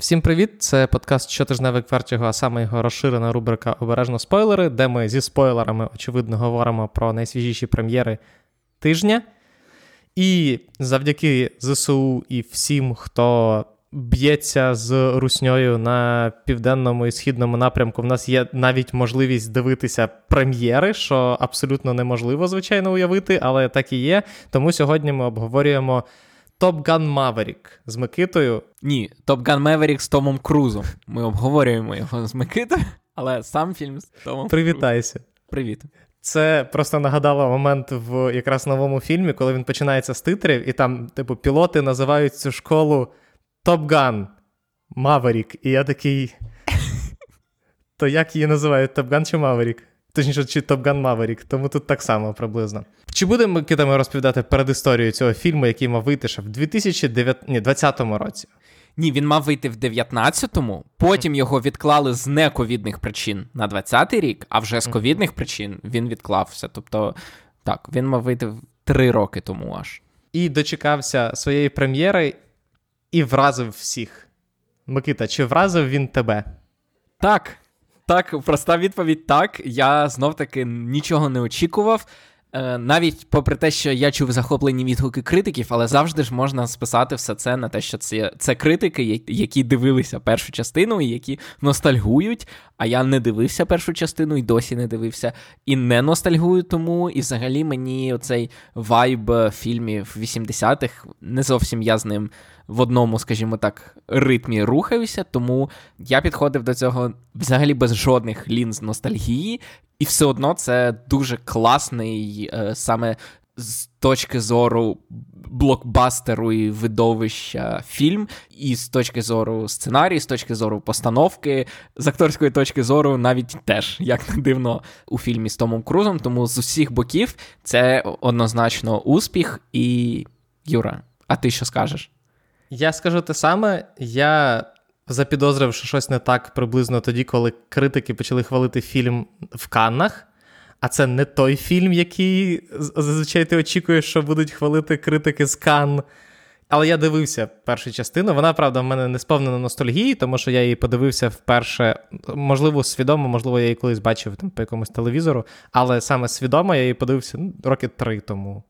Всім привіт! Це подкаст щотижневик Квертіго, а саме його розширена рубрика Обережно спойлери, де ми зі спойлерами, очевидно, говоримо про найсвіжіші прем'єри тижня. І завдяки ЗСУ і всім, хто б'ється з русньою на південному і східному напрямку, в нас є навіть можливість дивитися прем'єри, що абсолютно неможливо, звичайно, уявити, але так і є. Тому сьогодні ми обговорюємо. Top Gun Maverick з Микитою. Ні, Top Gun Maverick з Томом Крузом. Ми обговорюємо його з Микитою, але сам фільм з Томом Привітайся. Крузом. Привіт. Це просто нагадало момент в якраз новому фільмі, коли він починається з титрів, і там, типу, пілоти називають цю школу Top Gun Maverick. І я такий. То як її називають Top Gun чи Maverick? Точніше, чи Top Gun Maverick, тому тут так само приблизно. Чи будемо Микита, розповідати перед історією цього фільму, який мав вийти ще в 2020 році? Ні, він мав вийти в 19-му, потім його відклали з нековідних причин на 20-й рік, а вже з ковідних причин він відклався. Тобто, так, він мав вийти три роки тому аж. І дочекався своєї прем'єри і вразив всіх. Микита, чи вразив він тебе? Так. Так, проста відповідь так. Я знов таки нічого не очікував. Е, навіть попри те, що я чув захоплені відгуки критиків, але завжди ж можна списати все це на те, що це це критики, які дивилися першу частину і які ностальгують. А я не дивився першу частину і досі не дивився, і не ностальгую тому. І взагалі мені оцей вайб фільмів 80-х не зовсім я з ним в одному, скажімо так, ритмі рухаюся. Тому я підходив до цього взагалі без жодних лінз ностальгії. І все одно це дуже класний е, саме з точки зору блокбастеру і видовища фільм, і з точки зору сценарію, з точки зору постановки, з акторської точки зору, навіть теж, як не дивно, у фільмі з Томом Крузом. Тому з усіх боків це однозначно успіх. І Юра, а ти що скажеш? Я скажу те саме. Я запідозрив, що щось не так приблизно тоді, коли критики почали хвалити фільм в Каннах. А це не той фільм, який зазвичай ти очікуєш, що будуть хвалити критики з Кан. Але я дивився першу частину. Вона, правда, в мене не сповнена ностальгії, тому що я її подивився вперше, можливо, свідомо, можливо, я її колись бачив там по якомусь телевізору, але саме свідомо я її подивився ну, роки три тому.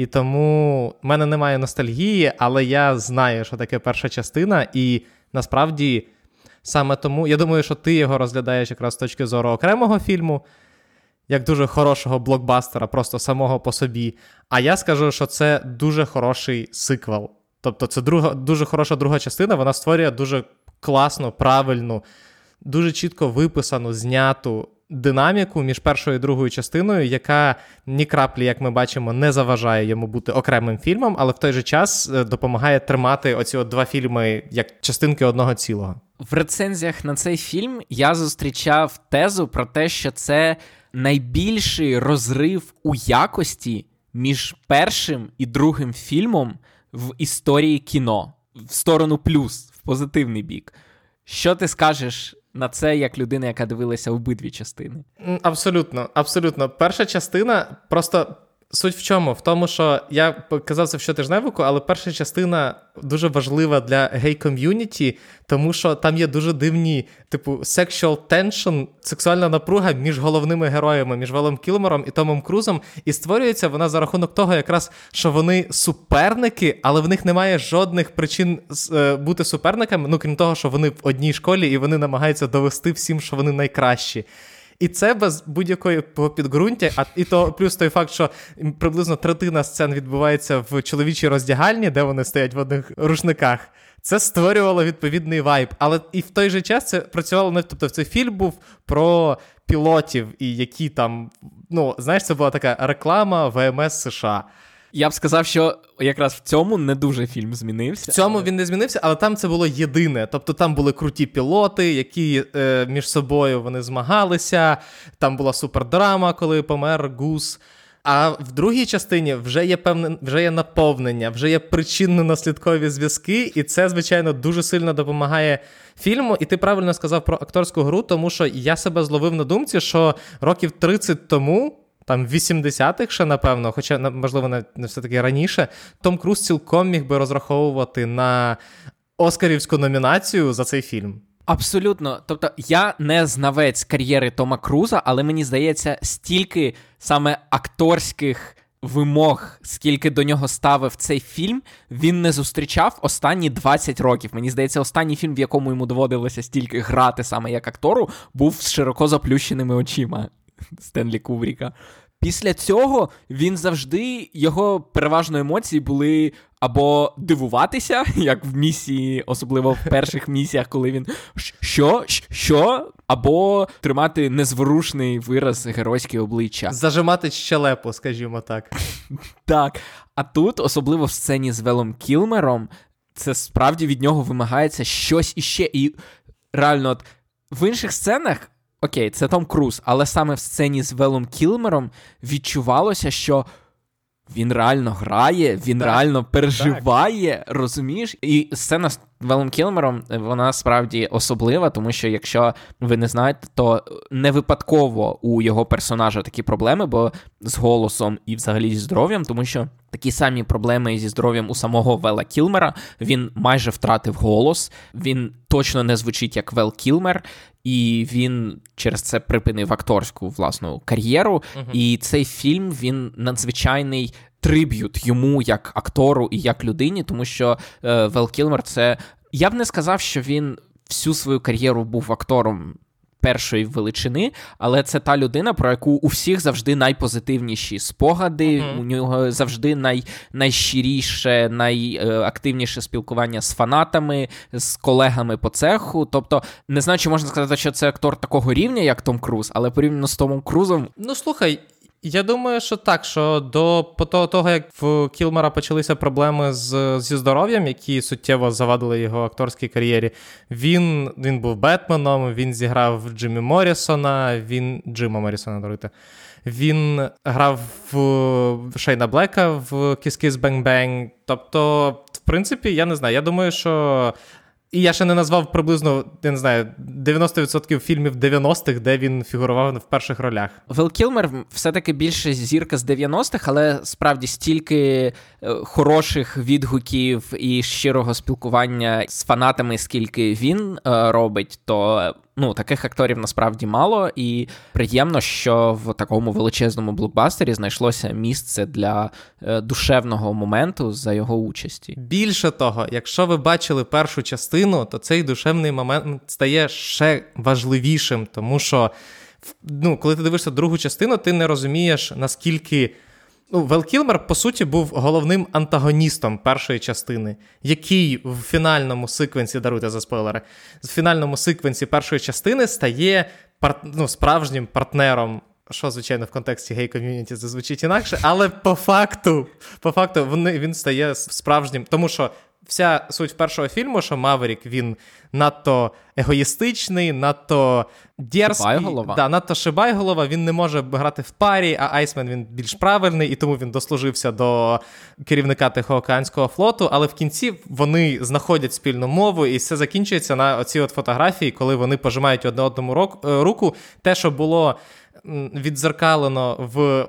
І тому в мене немає ностальгії, але я знаю, що таке перша частина, і насправді саме тому я думаю, що ти його розглядаєш якраз з точки зору окремого фільму, як дуже хорошого блокбастера, просто самого по собі. А я скажу, що це дуже хороший сиквел. Тобто, це друга, дуже хороша друга частина, вона створює дуже класну, правильну, дуже чітко виписану, зняту динаміку між першою і другою частиною, яка ні краплі, як ми бачимо, не заважає йому бути окремим фільмом, але в той же час е, допомагає тримати оці от два фільми як частинки одного цілого. В рецензіях на цей фільм я зустрічав тезу про те, що це найбільший розрив у якості між першим і другим фільмом в історії кіно в сторону плюс, в позитивний бік. Що ти скажеш на це як людина, яка дивилася обидві частини? Абсолютно, абсолютно. Перша частина просто Суть в чому? В тому, що я казав це в щотижневику, але перша частина дуже важлива для гей-ком'юніті, тому що там є дуже дивні, типу, sexual tension, сексуальна напруга між головними героями, між Велом Кілмером і Томом Крузом. І створюється вона за рахунок того, якраз що вони суперники, але в них немає жодних причин е, бути суперниками, ну крім того, що вони в одній школі і вони намагаються довести всім, що вони найкращі. І це без будь-якої підґрунтя, а і то плюс той факт, що приблизно третина сцен відбувається в чоловічій роздягальні, де вони стоять в одних рушниках. Це створювало відповідний вайб. Але і в той же час це працювало не тобто цей фільм був про пілотів, і які там, ну знаєш, це була така реклама ВМС США. Я б сказав, що якраз в цьому не дуже фільм змінився. В цьому але... він не змінився, але там це було єдине. Тобто там були круті пілоти, які е, між собою вони змагалися. Там була супердрама, коли помер Гус. А в другій частині вже є певне, вже є наповнення, вже є причинно-наслідкові зв'язки, і це, звичайно, дуже сильно допомагає фільму. І ти правильно сказав про акторську гру, тому що я себе зловив на думці, що років 30 тому там в 80-х ще, напевно, хоча, можливо, не все-таки раніше, Том Круз цілком міг би розраховувати на Оскарівську номінацію за цей фільм. Абсолютно. Тобто, я не знавець кар'єри Тома Круза, але мені здається, стільки саме акторських вимог, скільки до нього ставив цей фільм, він не зустрічав останні 20 років. Мені здається, останній фільм, в якому йому доводилося стільки грати саме як актору, був з широко заплющеними очима Стенлі Кубріка. Після цього він завжди його переважно емоції були або дивуватися, як в місії, особливо в перших місіях, коли він що, що, або тримати незворушний вираз геройське обличчя. Зажимати щелепу, скажімо так. Так. А тут, особливо в сцені з Велом Кілмером, це справді від нього вимагається щось іще. І реально, от в інших сценах. Окей, це Том Круз, але саме в сцені з Велом Кілмером відчувалося, що він реально грає, він так, реально переживає, так. розумієш? І сцена з Велом Кілмером, вона справді особлива, тому що якщо ви не знаєте, то не випадково у його персонажа такі проблеми, бо з голосом і взагалі зі здоров'ям, тому що такі самі проблеми зі здоров'ям у самого Вела Кілмера. Він майже втратив голос, він точно не звучить як Вел Кілмер, і він через це припинив акторську власну кар'єру. Uh-huh. І цей фільм він надзвичайний. Tribute йому як актору і як людині, тому що е, Вел Кілмер це я б не сказав, що він всю свою кар'єру був актором першої величини, але це та людина, про яку у всіх завжди найпозитивніші спогади. Uh-huh. У нього завжди най, найщиріше, найактивніше спілкування з фанатами, з колегами по цеху. Тобто, не знаю, чи можна сказати, що це актор такого рівня, як Том Круз, але порівняно з Томом Крузом. Ну слухай. Я думаю, що так, що до того, як в Кілмера почалися проблеми з, зі здоров'ям, які суттєво завадили його акторській кар'єрі, він він був Бетменом, він зіграв Джиммі Моррісона, він Джима Моррісона, даруйте. Він грав в Шейна Блека в Kiss Bang Bang. Тобто, в принципі, я не знаю. Я думаю, що і я ще не назвав приблизно, я не знаю, 90% фільмів 90-х, де він фігурував в перших ролях. Вел Кілмер все-таки більше зірка з 90-х, але справді стільки е, хороших відгуків і щирого спілкування з фанатами, скільки він е, робить, то ну, таких акторів насправді мало, і приємно, що в такому величезному блокбастері знайшлося місце для е, душевного моменту за його участі. Більше того, якщо ви бачили першу частину, то цей душевний момент стає ще важливішим, тому що ну, коли ти дивишся другу частину, ти не розумієш, наскільки. Ну, Вел Кілмер, по суті, був головним антагоністом першої частини, який в фінальному секвенсі, даруйте за спойлери, в фінальному секвенсі першої частини стає парт... ну, справжнім партнером. Що, звичайно, в контексті гей-ком'юніті зазвучить інакше, але по факту, по факту, вони, він стає справжнім, тому що вся суть першого фільму, що Маверік він надто егоїстичний, надто дерзкий, да, надто шибайголова, він не може грати в парі, а Айсмен він більш правильний, і тому він дослужився до керівника Тихоокеанського флоту. Але в кінці вони знаходять спільну мову, і все закінчується на оці от фотографії, коли вони пожимають одне одному е, руку. Те, що було відзеркалено в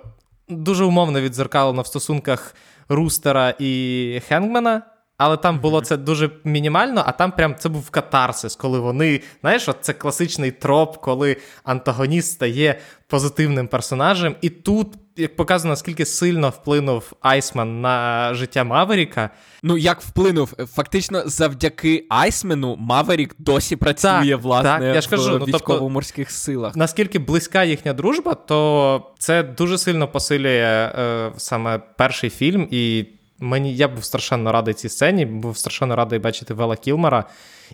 дуже умовно відзеркалено в стосунках Рустера і Хенгмена. Але там було це дуже мінімально, а там прям це був катарсис, коли вони, знаєш, от це класичний троп, коли антагоніст стає позитивним персонажем. І тут, як показано, наскільки сильно вплинув Айсман на життя Маверіка. Ну, як вплинув, фактично, завдяки Айсмену Маверік досі працює, так, власне, так, я ж кажу, в ну, військово-морських тобто, силах. Наскільки близька їхня дружба, то це дуже сильно посилює е, саме перший фільм. і Мені я був страшенно радий цій сцені, був страшенно радий бачити Вела Кілмера.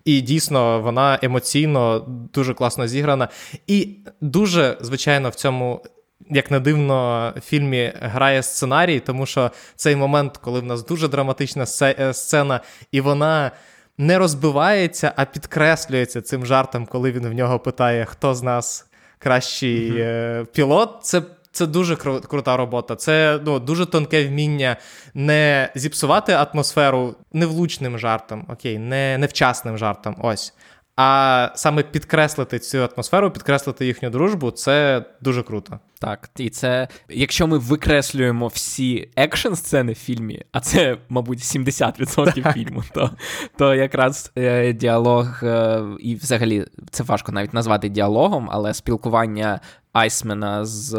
І дійсно, вона емоційно дуже класно зіграна. І дуже, звичайно, в цьому, як не дивно, фільмі грає сценарій, тому що цей момент, коли в нас дуже драматична е, сцена, і вона. Не розбивається, а підкреслюється цим жартом, коли він в нього питає, хто з нас кращий mm-hmm. пілот. Це це дуже крута робота. Це ну, дуже тонке вміння не зіпсувати атмосферу невлучним жартом, окей, не невчасним жартом. Ось. А саме підкреслити цю атмосферу, підкреслити їхню дружбу це дуже круто. Так, і це, якщо ми викреслюємо всі екшн сцени в фільмі, а це, мабуть, 70% так. фільму, то то якраз е, діалог, е, і взагалі це важко навіть назвати діалогом, але спілкування Айсмена з.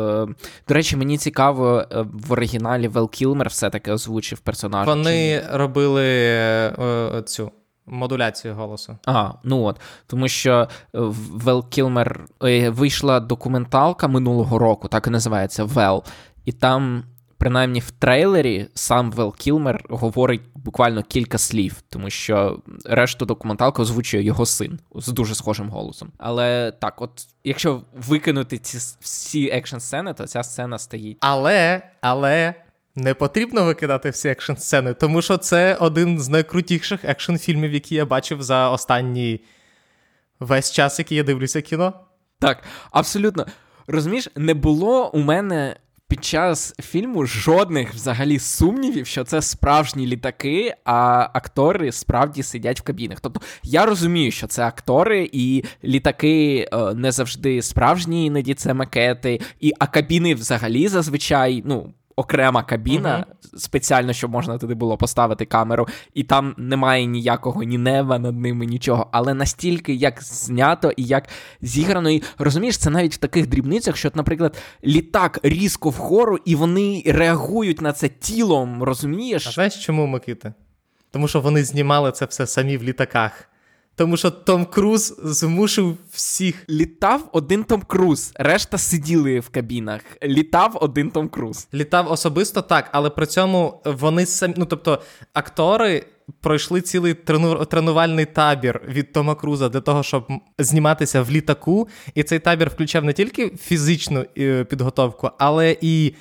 До речі, мені цікаво, е, в оригіналі Вел Кілмер все-таки озвучив персонажа. Вони робили е, цю модуляцію голосу. А, ну от. Тому що Вел Кілмер е, вийшла документалка минулого року, так і називається Вел. І там. Принаймні в трейлері сам Вел Кілмер говорить буквально кілька слів, тому що решту документалки озвучує його син з дуже схожим голосом. Але так, от якщо викинути ці всі екшн сцени, то ця сцена стоїть. Але, але не потрібно викидати всі екшн сцени, тому що це один з найкрутіших екшн фільмів, які я бачив за останній весь час, який я дивлюся кіно. Так, абсолютно. Розумієш, не було у мене під час фільму жодних взагалі сумнівів, що це справжні літаки, а актори справді сидять в кабінах. Тобто я розумію, що це актори, і літаки е, не завжди справжні, іноді це макети, і а кабіни взагалі зазвичай, ну окрема кабіна, uh-huh. спеціально, щоб можна туди було поставити камеру, і там немає ніякого ні неба над ними, нічого. Але настільки як знято і як зіграно, і розумієш, це навіть в таких дрібницях, що, наприклад, літак різко вгору, і вони реагують на це тілом, розумієш? А знаєш, чому Микита? Тому що вони знімали це все самі в літаках. Тому що Том Круз змусив всіх. Літав один Том Круз, решта сиділи в кабінах. Літав один Том Круз. Літав особисто так, але при цьому вони самі. Ну тобто, актори пройшли цілий трену... тренувальний табір від Тома Круза для того, щоб зніматися в літаку. І цей табір включав не тільки фізичну е, підготовку, але і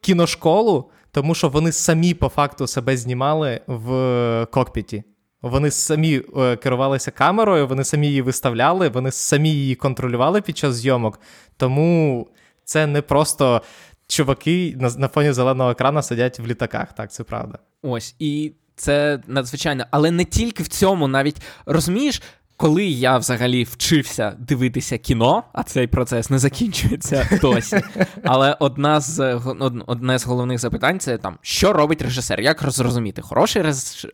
кіношколу, тому що вони самі по факту себе знімали в кокпіті. Вони самі е, керувалися камерою, вони самі її виставляли, вони самі її контролювали під час зйомок. Тому це не просто чуваки на, фоні зеленого екрана сидять в літаках. Так, це правда. Ось і це надзвичайно, але не тільки в цьому, навіть розумієш, коли я взагалі вчився дивитися кіно, а цей процес не закінчується досі. Але одна з одне з головних запитань це там, що робить режисер? Як зрозуміти, хороший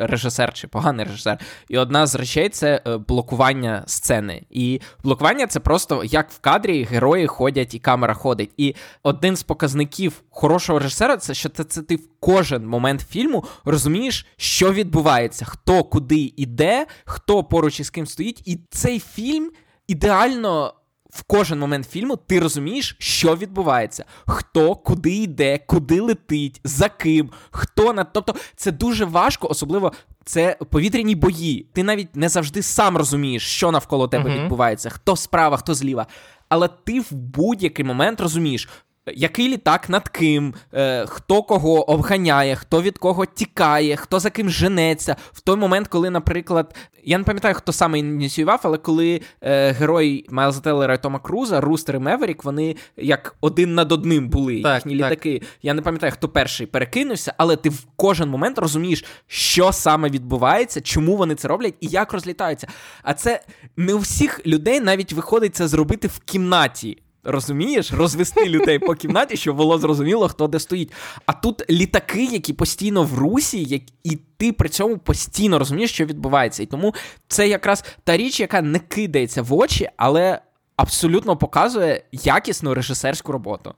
режисер чи поганий режисер? І одна з речей це е, блокування сцени. І блокування це просто як в кадрі герої ходять і камера ходить. І один з показників хорошого режисера це що це, це ти в кожен момент фільму розумієш, що відбувається, хто куди іде, хто поруч із ким стоїть. І цей фільм ідеально. В кожен момент фільму ти розумієш, що відбувається, хто куди йде, куди летить, за ким, хто на. Тобто це дуже важко, особливо це повітряні бої. Ти навіть не завжди сам розумієш, що навколо тебе uh-huh. відбувається, хто справа, хто зліва. Але ти в будь-який момент розумієш, який літак над ким, е, хто кого обганяє, хто від кого тікає, хто за ким женеться. В той момент, коли, наприклад, я не пам'ятаю, хто саме ініціював, але коли е, герой Майлза Теллера і Тома Круза, Рустер і Меверік, вони як один над одним були так, їхні так. літаки. Я не пам'ятаю, хто перший перекинувся, але ти в кожен момент розумієш, що саме відбувається, чому вони це роблять і як розлітаються. А це не у всіх людей навіть виходить це зробити в кімнаті. Розумієш, розвести людей по кімнаті, щоб було зрозуміло, хто де стоїть. А тут літаки, які постійно в русі, як... і ти при цьому постійно розумієш, що відбувається. І тому це якраз та річ, яка не кидається в очі, але абсолютно показує якісну режисерську роботу.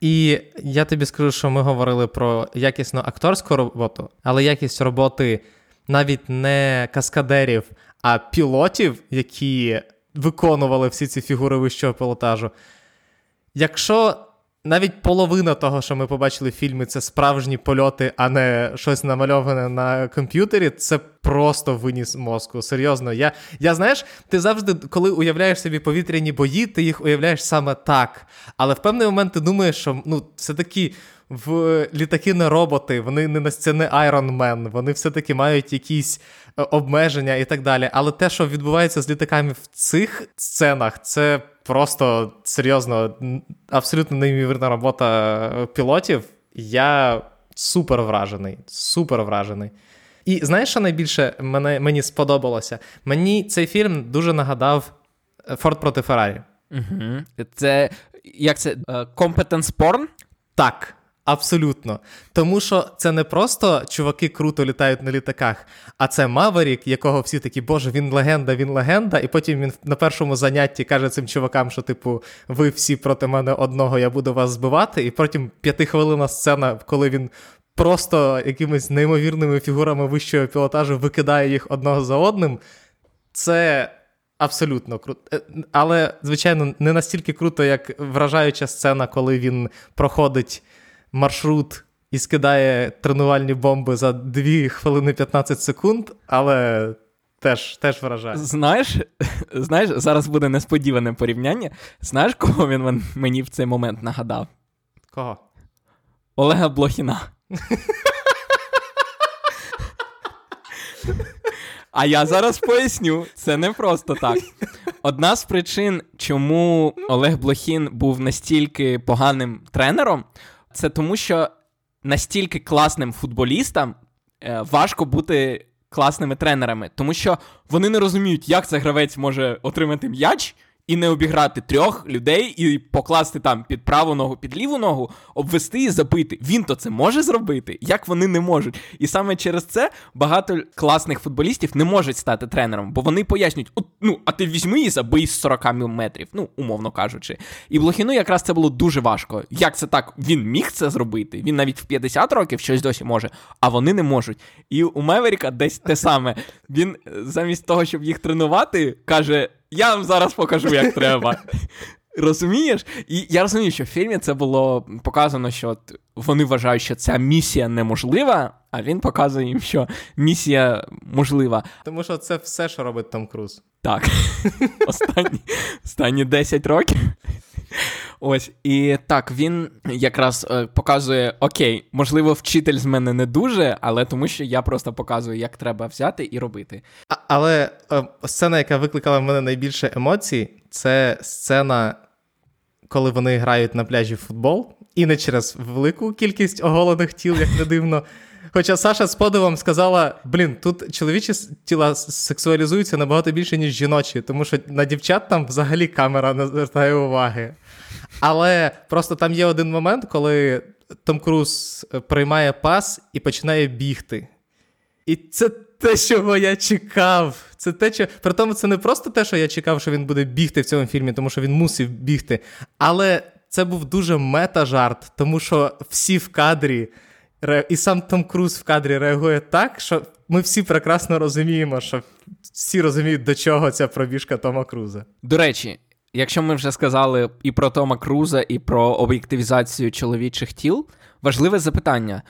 І я тобі скажу, що ми говорили про якісну акторську роботу, але якість роботи навіть не каскадерів, а пілотів, які виконували всі ці фігури вищого пілотажу. Якщо навіть половина того, що ми побачили в фільмі, це справжні польоти, а не щось намальоване на комп'ютері, це просто виніс мозку. Серйозно. Я, я знаєш, ти завжди, коли уявляєш собі повітряні бої, ти їх уявляєш саме так. Але в певний момент ти думаєш, що ну, все-таки. В літаки не роботи, вони не це не Iron Man, вони все-таки мають якісь е, обмеження і так далі. Але те, що відбувається з літаками в цих сценах, це просто серйозно, абсолютно неймовірна робота пілотів. Я супер вражений. Супер вражений. І знаєш, що найбільше мене, мені сподобалося? Мені цей фільм дуже нагадав Форд проти Феррарі. Угу. Це як це? Competence porn? Так. Абсолютно. Тому що це не просто чуваки круто літають на літаках, а це Маверік, якого всі такі, боже, він легенда, він легенда. І потім він на першому занятті каже цим чувакам, що, типу, ви всі проти мене одного, я буду вас збивати. І потім п'ятихвилинна сцена, коли він просто якимись неймовірними фігурами вищого пілотажу викидає їх одного за одним. Це. Абсолютно круто. Е, але, звичайно, не настільки круто, як вражаюча сцена, коли він проходить маршрут і скидає тренувальні бомби за 2 хвилини 15 секунд, але теж теж вражає. Знаєш, знаєш, зараз буде несподіване порівняння. Знаєш, кого він мені в цей момент нагадав? Кого? Олега Блохіна. А я зараз поясню, це не просто так. Одна з причин, чому Олег Блохін був настільки поганим тренером, це тому, що настільки класним футболістам е, важко бути класними тренерами, тому що вони не розуміють, як цей гравець може отримати м'яч і не обіграти трьох людей, і покласти там під праву ногу, під ліву ногу, обвести і забити. Він то це може зробити, як вони не можуть. І саме через це багато класних футболістів не можуть стати тренером, бо вони пояснюють: ну, а ти візьми і забий з 40 метрів, ну, умовно кажучи. І Блохіну якраз це було дуже важко. Як це так? Він міг це зробити? Він навіть в 50 років щось досі може, а вони не можуть. І у Меверіка десь те саме. Він замість того, щоб їх тренувати, каже. Я вам зараз покажу, як треба. Розумієш? І я розумію, що в фільмі це було показано, що вони вважають, що ця місія неможлива, а він показує їм, що місія можлива. Тому що це все, що робить Том Круз. Так. Останні, Останні 10 років. Ось, і так, він якраз е, показує: окей, можливо, вчитель з мене не дуже, але тому що я просто показую, як треба взяти і робити. А, але е, сцена, яка викликала в мене найбільше емоцій, це сцена, коли вони грають на пляжі в футбол, і не через велику кількість оголених тіл, як не дивно. Хоча Саша з подивом сказала: блін, тут чоловічі тіла сексуалізуються набагато більше, ніж жіночі, тому що на дівчат там взагалі камера не звертає уваги. Але просто там є один момент, коли Том Круз е, приймає пас і починає бігти. І це те, чого я чекав. Це те, що... При тому, це не просто те, що я чекав, що він буде бігти в цьому фільмі, тому що він мусив бігти. Але це був дуже мета-жарт, тому що всі в кадрі, і сам Том Круз в кадрі реагує так, що ми всі прекрасно розуміємо, що всі розуміють, до чого ця пробіжка Тома Круза. До речі, якщо ми вже сказали і про Тома Круза, і про об'єктивізацію чоловічих тіл, важливе запитання: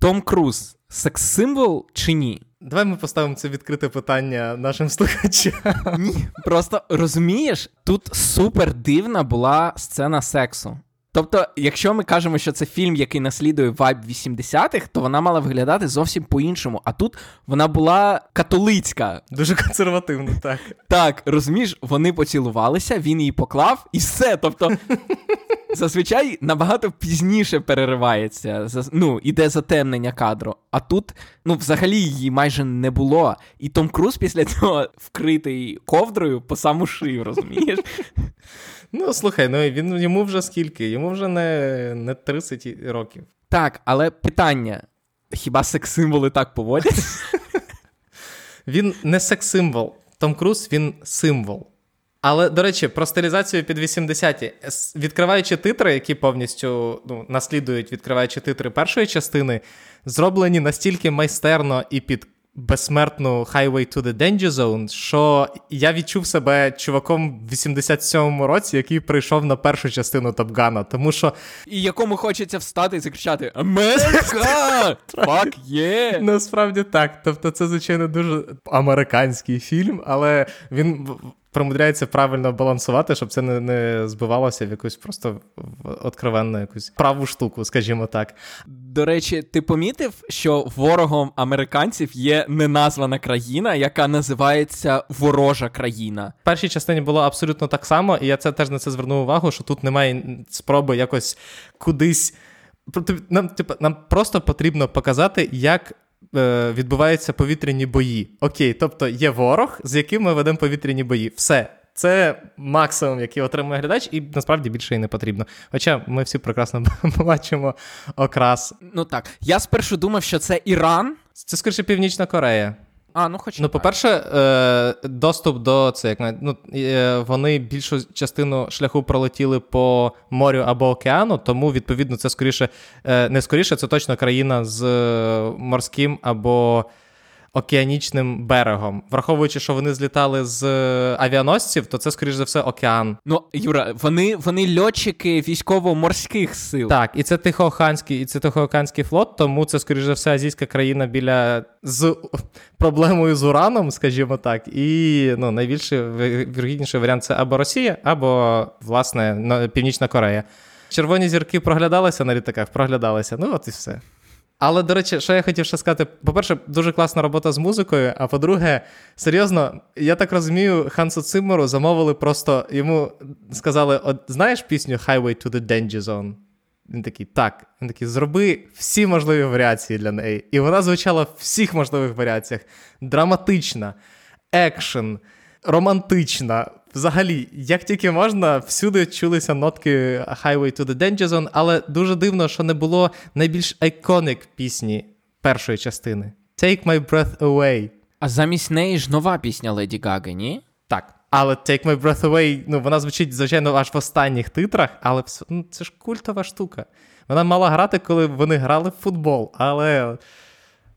Том Круз секс-символ чи ні? Давай ми поставимо це відкрите питання нашим слухачам. Ні, Просто розумієш, тут супер дивна була сцена сексу. Тобто, якщо ми кажемо, що це фільм, який наслідує вайб 80-х, то вона мала виглядати зовсім по-іншому. А тут вона була католицька. Дуже консервативна, так. Так, розумієш, вони поцілувалися, він її поклав і все. Тобто, зазвичай набагато пізніше переривається. Ну, іде затемнення кадру. А тут, ну, взагалі її майже не було. І Том Круз після цього вкритий ковдрою по саму шию, розумієш? Ну, слухай, ну він йому вже скільки? Йому вже не не 30 років. Так, але питання: хіба секс-символи так поводять? Він не секс-символ. Том Круз він символ. Але, до речі, про стилізацію під 80-ті. Відкриваючи титри, які повністю ну, наслідують, відкриваючи титри першої частини, зроблені настільки майстерно і під безсмертну Highway to the Danger Zone, що я відчув себе чуваком в 87-му році, який прийшов на першу частину Топгана. Тому що. І якому хочеться встати і закричати Америка! Фак є! Насправді так. Тобто, це, звичайно, дуже американський фільм, але він примудряється правильно балансувати, щоб це не не збивалося в якусь просто откровенну якусь праву штуку, скажімо так. До речі, ти помітив, що ворогом американців є неназвана країна, яка називається Ворожа країна. В першій частині було абсолютно так само, і я це теж на це звернув увагу, що тут немає спроби якось кудись. Нам, типу, нам просто потрібно показати, як відбуваються повітряні бої. Окей, тобто є ворог, з яким ми ведемо повітряні бої. Все. Це максимум, який отримує глядач, і насправді більше і не потрібно. Хоча ми всі прекрасно бачимо окрас. Ну так, я спершу думав, що це Іран. Це скоріше Північна Корея. А, ну хоч ну, по-перше, е, доступ до це як ну, е, вони більшу частину шляху пролетіли по морю або океану, тому відповідно це скоріше е, не скоріше, це точно країна з морським або океанічним берегом. Враховуючи, що вони злітали з е, авіаносців, то це, скоріш за все, океан. Ну, Юра, вони вони льотчики військово-морських сил. Так, і це Тихоокеанський, і це Тихоокеанський флот, тому це, скоріш за все, азійська країна біля з проблемою з ураном, скажімо так. І ну, найбільший вірогідніший варіант це або Росія, або, власне, Північна Корея. Червоні зірки проглядалися на літаках, проглядалися. Ну, от і все. Але, до речі, що я хотів ще сказати: по-перше, дуже класна робота з музикою. А по-друге, серйозно, я так розумію, Хансу Циммеру замовили просто йому сказали: от знаєш пісню Highway to the Danger Zone? Він такий, так. Він такий, зроби всі можливі варіації для неї. І вона звучала в всіх можливих варіаціях: драматична, екшен, романтична, Взагалі, як тільки можна, всюди чулися нотки Highway to the Danger Zone, але дуже дивно, що не було найбільш айконик пісні першої частини Take My Breath Away. А замість неї ж нова пісня Леді Гаги, ні? Так. Але Take My Breath Away, ну вона звучить, звичайно, аж в останніх титрах, але ну, це ж культова штука. Вона мала грати, коли вони грали в футбол, але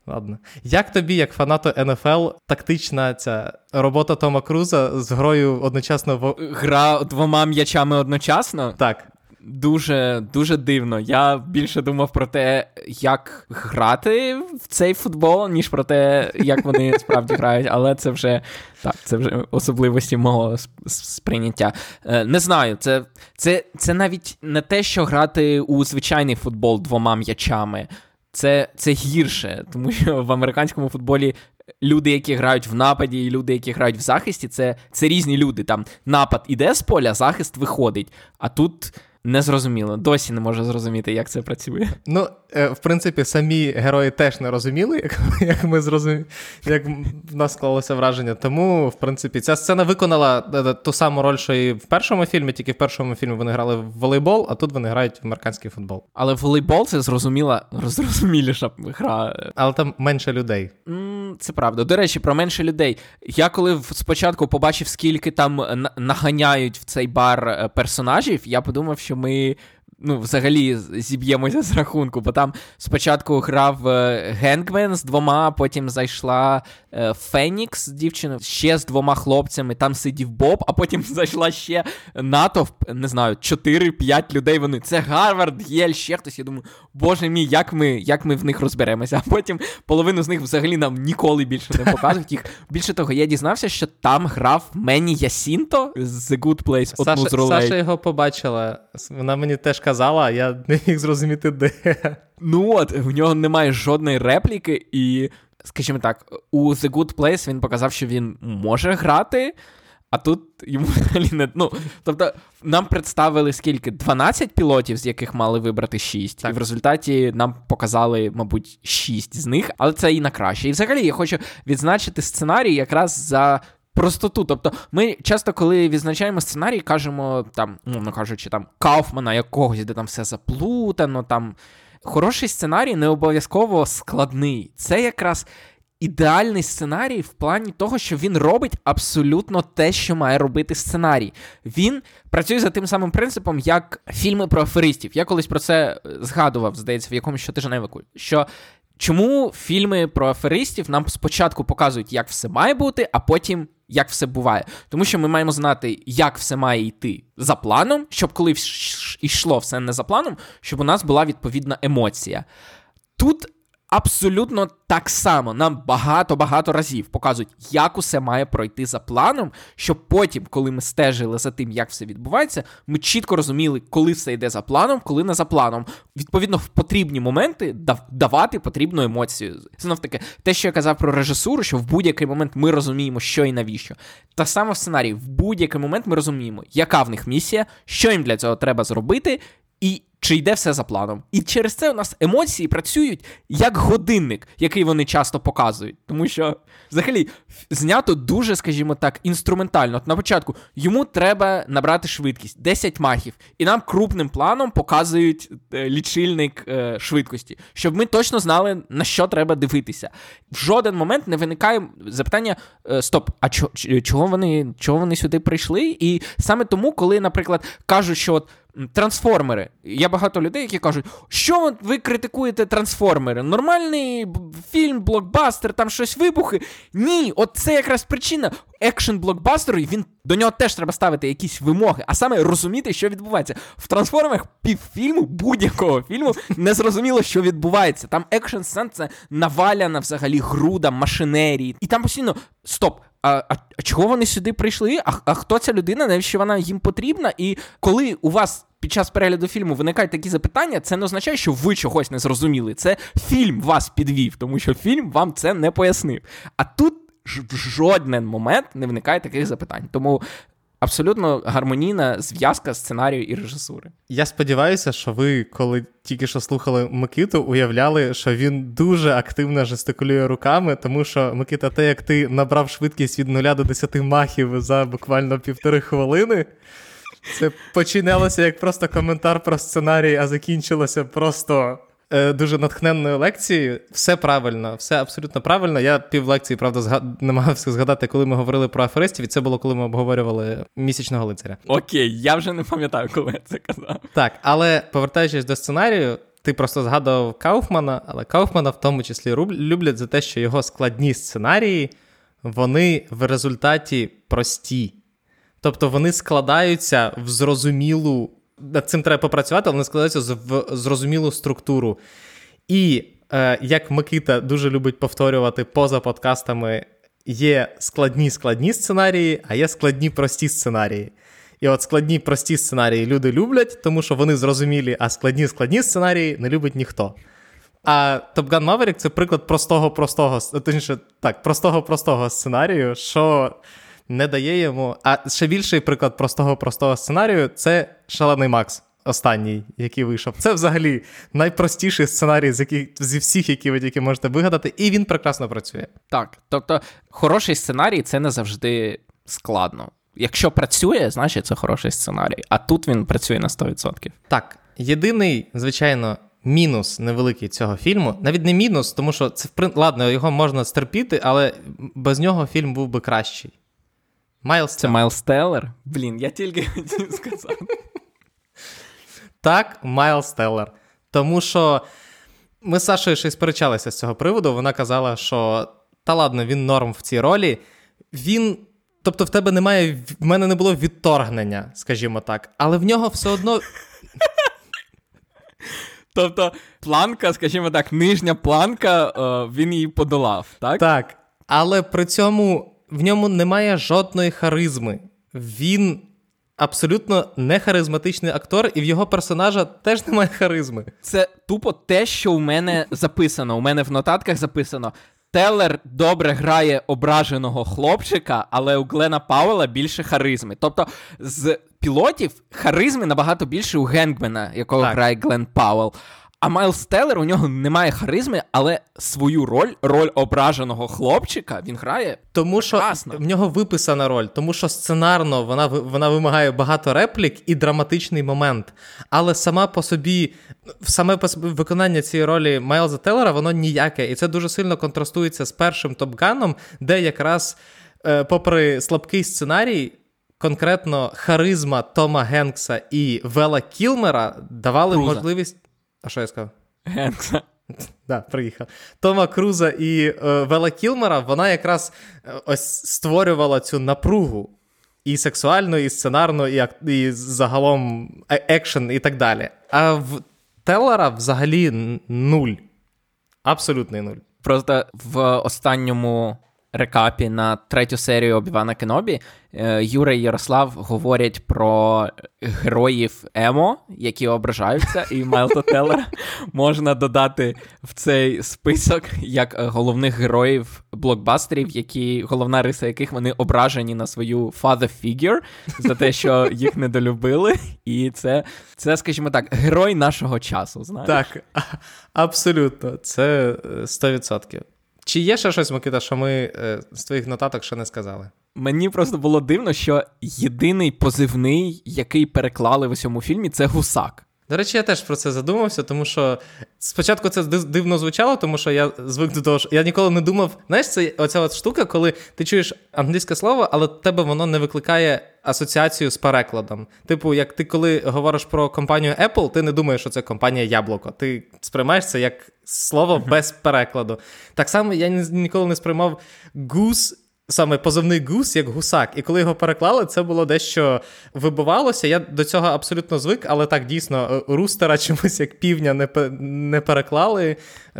Ладно. Як тобі, як фанату НФЛ, тактична ця робота Тома Круза з грою одночасно в гра двома м'ячами одночасно? Так. Дуже дуже дивно. Я більше думав про те, як грати в цей футбол, ніж про те, як вони справді грають. Але це вже так, це вже особливості мого сприйняття. Е, не знаю, це, це, це навіть не те, що грати у звичайний футбол двома м'ячами це це гірше, тому що в американському футболі люди, які грають в нападі, і люди, які грають в захисті, це це різні люди. Там напад іде з поля, захист виходить. А тут не зрозуміло. Досі не можу зрозуміти, як це працює. Ну, в принципі, самі герої теж не розуміли, як як ми зрозуміли, як в нас склалося враження. Тому, в принципі, ця сцена виконала е, е, ту саму роль, що і в першому фільмі, тільки в першому фільмі вони грали в волейбол, а тут вони грають в американський футбол. Але волейбол це зрозуміла, зрозуміліша гра. Але там менше людей. Це правда. До речі, про менше людей. Я коли спочатку побачив, скільки там наганяють в цей бар персонажів, я подумав, що ми ну, взагалі зіб'ємося з рахунку, бо там спочатку грав е, Генгмен з двома, потім зайшла е, Фенікс з дівчиною, ще з двома хлопцями, там сидів Боб, а потім зайшла ще натовп, не знаю, 4-5 людей. Вони це Гарвард, Єль, ще хтось. Я думаю, боже мій, як ми як ми в них розберемося. А потім половину з них взагалі нам ніколи більше не показують їх. Більше того, я дізнався, що там грав Мені Ясінто з The Good Place. Саша, з ролей. Саша його побачила. Вона мені теж казала казала, я не міг зрозуміти, де. Ну от, в нього немає жодної репліки, і, скажімо так, у The Good Place він показав, що він може грати. А тут йому взагалі не. Ну, тобто, нам представили скільки? 12 пілотів, з яких мали вибрати 6. Так. І в результаті нам показали, мабуть, 6 з них, але це і на краще. І взагалі я хочу відзначити сценарій якраз за простоту. Тобто, ми часто, коли відзначаємо сценарій, кажемо там, ну кажучи, там Кауфмана якогось, де там все заплутано. там. Хороший сценарій не обов'язково складний. Це якраз ідеальний сценарій в плані того, що він робить абсолютно те, що має робити сценарій. Він працює за тим самим принципом, як фільми про аферистів. Я колись про це згадував, здається, в якомусь щотижневику. Що чому фільми про аферистів нам спочатку показують, як все має бути, а потім як все буває. Тому що ми маємо знати, як все має йти за планом, щоб коли йшло все не за планом, щоб у нас була відповідна емоція. Тут абсолютно так само нам багато-багато разів показують, як усе має пройти за планом, щоб потім, коли ми стежили за тим, як все відбувається, ми чітко розуміли, коли все йде за планом, коли не за планом. Відповідно, в потрібні моменти давати потрібну емоцію. Знов таки, те, що я казав про режисуру, що в будь-який момент ми розуміємо, що і навіщо. Та саме в сценарії, в будь-який момент ми розуміємо, яка в них місія, що їм для цього треба зробити, і чи йде все за планом. І через це у нас емоції працюють як годинник, який вони часто показують. Тому що, взагалі, знято дуже, скажімо так, інструментально. От на початку йому треба набрати швидкість 10 махів, і нам крупним планом показують е, лічильник е, швидкості, щоб ми точно знали, на що треба дивитися. В жоден момент не виникає запитання: е, стоп, а чого вони чого вони сюди прийшли? І саме тому, коли, наприклад, кажуть, що от. Трансформери. Є багато людей, які кажуть, що ви критикуєте трансформери? Нормальний фільм, блокбастер, там щось вибухи. Ні, от це якраз причина. Екшен блокбастеру, він до нього теж треба ставити якісь вимоги, а саме розуміти, що відбувається. В трансформерах півфільму, будь-якого фільму, не зрозуміло, що відбувається. Там екшен сцен це наваляна взагалі груда, машинерії. І там постійно стоп а а, а чого вони сюди прийшли? А а хто ця людина? Навіщо вона їм потрібна? І коли у вас під час перегляду фільму виникають такі запитання, це не означає, що ви чогось не зрозуміли. Це фільм вас підвів, тому що фільм вам це не пояснив. А тут в жоден момент не виникає таких запитань. Тому абсолютно гармонійна зв'язка сценарію і режисури. Я сподіваюся, що ви, коли тільки що слухали Микиту, уявляли, що він дуже активно жестикулює руками, тому що Микита, те, як ти набрав швидкість від 0 до 10 махів за буквально півтори хвилини. Це починалося як просто коментар про сценарій, а закінчилося просто дуже натхненною лекцією. Все правильно, все абсолютно правильно. Я пів лекції, правда, згад... намагався згадати, коли ми говорили про аферистів, і це було коли ми обговорювали місячного лицаря. Окей, я вже не пам'ятаю, коли я це казав. Так, але повертаючись до сценарію. Ти просто згадував Кауфмана, але Кауфмана в тому числі люблять за те, що його складні сценарії, вони в результаті прості. Тобто вони складаються в зрозумілу над цим треба попрацювати, але вони складаються в зрозумілу структуру. І е, як Микита дуже любить повторювати поза подкастами, є складні складні сценарії, а є складні прості сценарії. І от складні прості сценарії люди люблять, тому що вони зрозумілі, а складні складні сценарії не любить ніхто. А Top Gun Maverick — це приклад простого простого, точніше, так, простого простого сценарію, що не дає йому. А ще більший приклад простого простого сценарію це шалений Макс. Останній, який вийшов. Це взагалі найпростіший сценарій з яких, зі всіх, які ви тільки можете вигадати, і він прекрасно працює. Так. Тобто, хороший сценарій це не завжди складно. Якщо працює, значить це хороший сценарій. А тут він працює на 100%. Так. Єдиний, звичайно, мінус невеликий цього фільму. Навіть не мінус, тому що це ладно, його можна стерпіти, але без нього фільм був би кращий. Майлз Це Майлз Теллер? Блін, я тільки хотів сказати. Так, Майлз Теллер. Тому що ми з Сашою ще й сперечалися з цього приводу. Вона казала, що та ладно, він норм в цій ролі. Він. Тобто, в тебе немає. В мене не було відторгнення, скажімо так, але в нього все одно. Тобто, планка, скажімо так, нижня планка, е, він її подолав, так? Так. Але при цьому в ньому немає жодної харизми. Він абсолютно не харизматичний актор, і в його персонажа теж немає харизми. Це тупо те, що у мене записано. У мене в нотатках записано. Теллер добре грає ображеного хлопчика, але у Глена Пауела більше харизми. Тобто з пілотів харизми набагато більше у Генгмена, якого так. грає Глен Пауел. А Майлз Теллер, у нього немає харизми, але свою роль, роль ображеного хлопчика, він грає. Тому що красно. в нього виписана роль, тому що сценарно вона вона вимагає багато реплік і драматичний момент. Але сама по собі, саме по собі виконання цієї ролі Майлза Теллера, воно ніяке. І це дуже сильно контрастується з першим Топ Ґаном, де якраз, е, попри слабкий сценарій. Конкретно харизма Тома Генкса і Вела Кілмера давали Круза. можливість. А що я сказав? Генкса. Да, приїхав. Тома Круза і е, Вела Кілмера, вона якраз е, ось створювала цю напругу і сексуальну, і сценарну, і і загалом е, екшен, і так далі. А в Теллера взагалі нуль. Абсолютний нуль. Просто в останньому рекапі на третю серію Обівана Кенобі е, Юра і Ярослав говорять про героїв Емо, які ображаються, і Майлта Теллера можна додати в цей список як головних героїв блокбастерів, які головна риса яких вони ображені на свою father figure за те, що їх недолюбили. І це, це, скажімо так, герой нашого часу. знаєш? Так, абсолютно, це 100%. Чи є ще щось, Микита, що ми е, з твоїх нотаток ще не сказали? Мені просто було дивно, що єдиний позивний, який переклали в усьому фільмі, це гусак. До речі, я теж про це задумався, тому що спочатку це дивно звучало, тому що я звик до того, що я ніколи не думав. Знаєш, це оця от штука, коли ти чуєш англійське слово, але тебе воно не викликає асоціацію з перекладом. Типу, як ти коли говориш про компанію Apple, ти не думаєш, що це компанія Яблуко. Ти сприймаєш це як слово без перекладу. Так само я ніколи не сприймав Goose саме позивний гус як гусак. І коли його переклали, це було дещо вибивалося. Я до цього абсолютно звик, але так дійсно, е, рустера чомусь як півня не не переклали,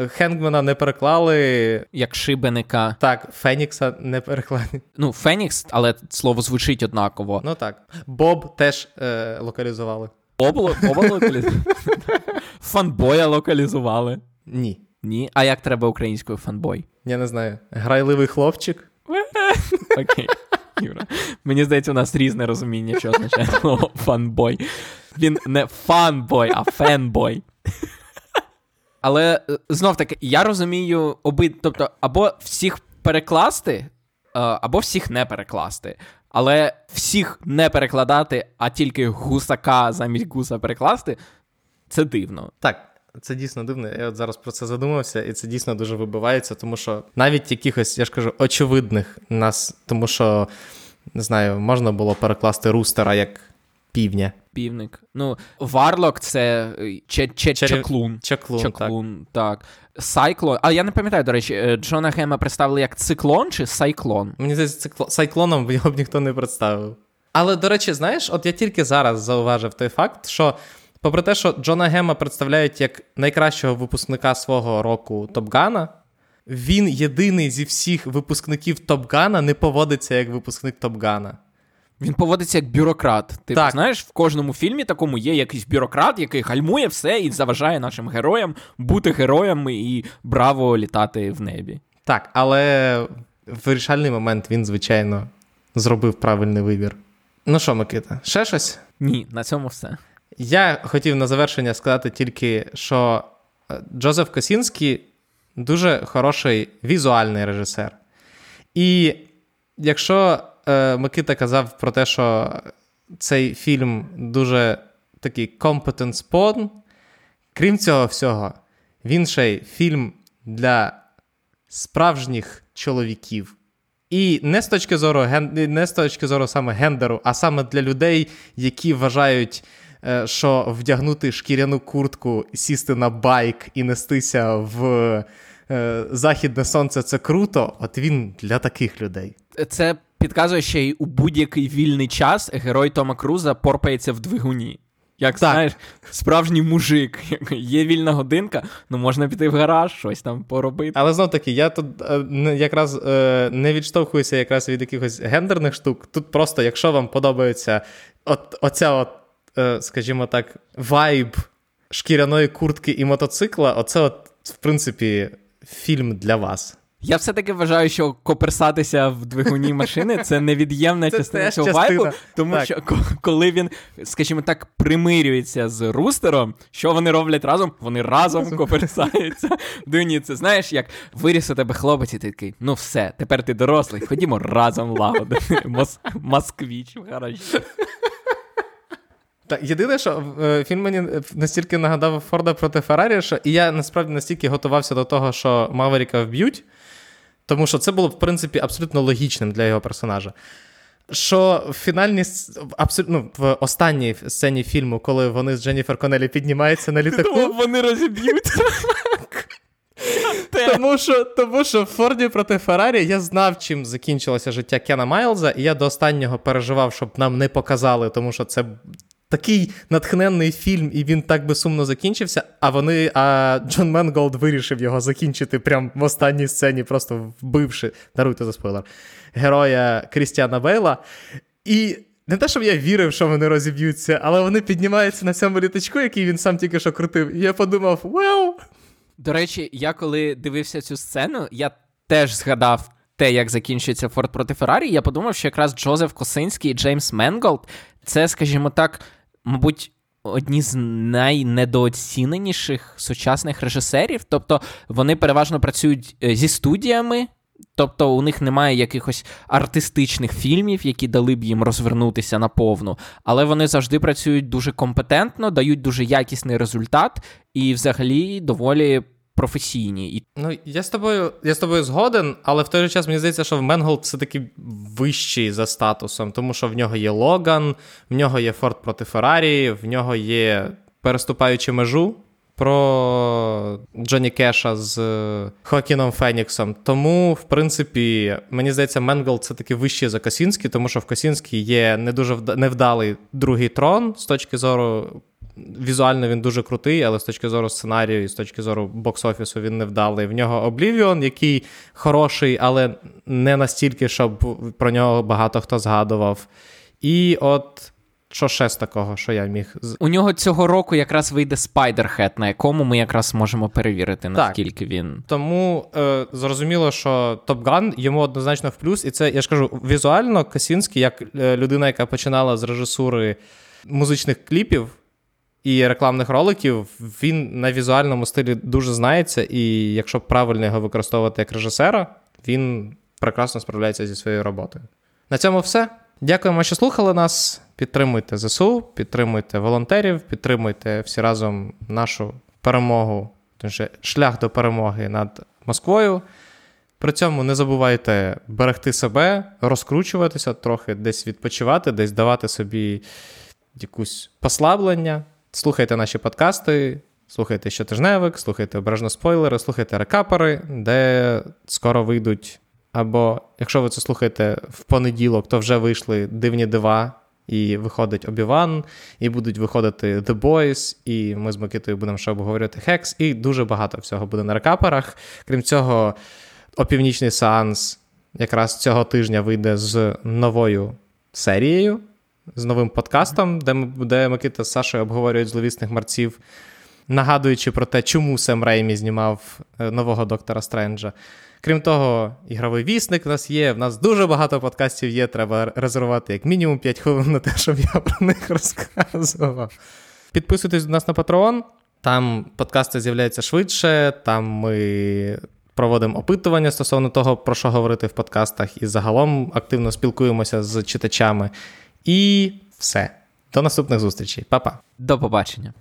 Хенгмена не переклали. Як шибеника. Так, Фенікса не переклали. Ну, Фенікс, але слово звучить однаково. Ну так. Боб теж е, локалізували. Боба локалізували? Фанбоя локалізували. Ні. Ні. А як треба українською фанбой? Я не знаю. Грайливий хлопчик. Окей. Юра. Мені здається, у нас різне розуміння, що означає слово фанбой. Він не фанбой, а фенбой. Але е, знов таки, я розумію, оби, тобто, або всіх перекласти, е, або всіх не перекласти. Але всіх не перекладати, а тільки гусака замість гуса перекласти це дивно. Так. Це дійсно дивно. Я от зараз про це задумався, і це дійсно дуже вибивається, тому що навіть якихось, я ж кажу, очевидних нас, тому що не знаю, можна було перекласти рустера як півня. Півник. Ну, Варлок це е, че, че, Чарі... чаклун. Чаклун, чаклун, так. так. Сайклон. А я не пам'ятаю, до речі, е, Джона Гема представили як циклон чи сайклон? Мені здається, цикло... сайклоном його б ніхто не представив. Але, до речі, знаєш, от я тільки зараз зауважив той факт, що. Попри те, що Джона Гема представляють як найкращого випускника свого року Топгана, він єдиний зі всіх випускників Топгана не поводиться як випускник Топгана. Він поводиться як бюрократ. Ти так. знаєш, в кожному фільмі такому є якийсь бюрократ, який гальмує все і заважає нашим героям бути героями і браво літати в небі. Так, але в вирішальний момент він, звичайно, зробив правильний вибір. Ну що, Микита, ще щось? Ні, на цьому все. Я хотів на завершення сказати тільки, що е, Джозеф Косінський дуже хороший візуальний режисер. І якщо е, Микита казав про те, що цей фільм дуже такий competent spawn, крім цього всього, він ще й фільм для справжніх чоловіків. І не з точки зору не з точки зору саме гендеру, а саме для людей, які вважають що вдягнути шкіряну куртку, сісти на байк і нестися в е, західне сонце це круто. От він для таких людей. Це підказує, що й у будь-який вільний час герой Тома Круза порпається в двигуні. Як так. знаєш, справжній мужик, є вільна годинка, ну можна піти в гараж, щось там поробити. Але знов таки, я тут е, якраз е, не відштовхуюся якраз від якихось гендерних штук. Тут просто, якщо вам подобається от, оця от Е, скажімо так, вайб шкіряної куртки і мотоцикла, оце, от, в принципі, фільм для вас. Я все-таки вважаю, що коперсатися в двигуні машини це невід'ємна це частина цього вайбу, тому так. що коли він, скажімо так, примирюється з рустером, що вони роблять разом? Вони разом, разом. коперсаються в двигуні. Це знаєш, як виріс у тебе хлопець, і ти такий, ну все, тепер ти дорослий, ходімо разом лагодити. Москвіч в Так, єдине, що е, фільм мені настільки нагадав Форда проти Феррарі, що і я насправді настільки готувався до того, що Маверіка вб'ють, тому що це було, в принципі, абсолютно логічним для його персонажа. Що в фінальній абсолютно ну, в останній сцені фільму, коли вони з Дженніфер Конелі піднімаються на літаку. Думав, вони розіб'ють. Тому що тому що в Форді проти Феррарі я знав, чим закінчилося життя Кена Майлза, і я до останнього переживав, щоб нам не показали, тому що це такий натхненний фільм, і він так би сумно закінчився. А вони, а Джон Менголд вирішив його закінчити прямо в останній сцені, просто вбивши, даруйте за спойлер, героя Крістіана Бейла. І не те, щоб я вірив, що вони розіб'ються, але вони піднімаються на цьому літачку, який він сам тільки що крутив. І я подумав: вау! До речі, я коли дивився цю сцену, я теж згадав те, як закінчується Форд проти Феррарі. Я подумав, що якраз Джозеф Косинський і Джеймс Менголд це, скажімо так, мабуть. Одні з найнедооціненіших сучасних режисерів, тобто вони переважно працюють е, зі студіями, тобто у них немає якихось артистичних фільмів, які дали б їм розвернутися наповну, але вони завжди працюють дуже компетентно, дають дуже якісний результат і, взагалі, доволі професійні. І... Ну, я з тобою я з тобою згоден, але в той же час мені здається, що в Менголд все-таки вищий за статусом, тому що в нього є Логан, в нього є Форд проти Феррарі, в нього є переступаючи межу. Про Джонні Кеша з Хоакіном Феніксом. Тому, в принципі, мені здається, Менгл це таки вищий за Косінський, тому що в Косінській є не дуже невдалий другий трон з точки зору Візуально він дуже крутий, але з точки зору сценарію і з точки зору бокс-офісу він невдалий. В нього Oblivion, який хороший, але не настільки, щоб про нього багато хто згадував. І от. Що ще з такого, що я міг. У нього цього року якраз вийде Spider-Head, на якому ми якраз можемо перевірити, наскільки так. він. Тому е, зрозуміло, що Top Gun йому однозначно в плюс. І це, я ж кажу, візуально Касінський, як е, людина, яка починала з режисури музичних кліпів і рекламних роликів, він на візуальному стилі дуже знається, і якщо правильно його використовувати як режисера, він прекрасно справляється зі своєю роботою. На цьому все. Дякуємо, що слухали нас. Підтримуйте ЗСУ, підтримуйте волонтерів, підтримуйте всі разом нашу перемогу, тобто шлях до перемоги над Москвою. При цьому не забувайте берегти себе, розкручуватися, трохи десь відпочивати, десь давати собі якусь послаблення. Слухайте наші подкасти, слухайте щотижневик, слухайте обережно спойлери, слухайте рекапери, де скоро вийдуть. Або якщо ви це слухаєте в понеділок, то вже вийшли дивні дива, і виходить Обіван, і будуть виходити The Boys, і ми з Микитою будемо ще обговорювати Хекс, і дуже багато всього буде на рекаперах. Крім цього, опівнічний сеанс якраз цього тижня вийде з новою серією з новим подкастом, де де Микита з Сашою обговорюють зловісних марців, нагадуючи про те, чому Сем Реймі знімав е, нового доктора Стренджа. Крім того, ігровий вісник в нас є. В нас дуже багато подкастів є. Треба резервувати як мінімум 5 хвилин на те, щоб я про них розказував. Підписуйтесь до нас на Patreon. Там подкасти з'являються швидше, там ми проводимо опитування стосовно того, про що говорити в подкастах, і загалом активно спілкуємося з читачами. І все. До наступних зустрічей. Па-па. До побачення.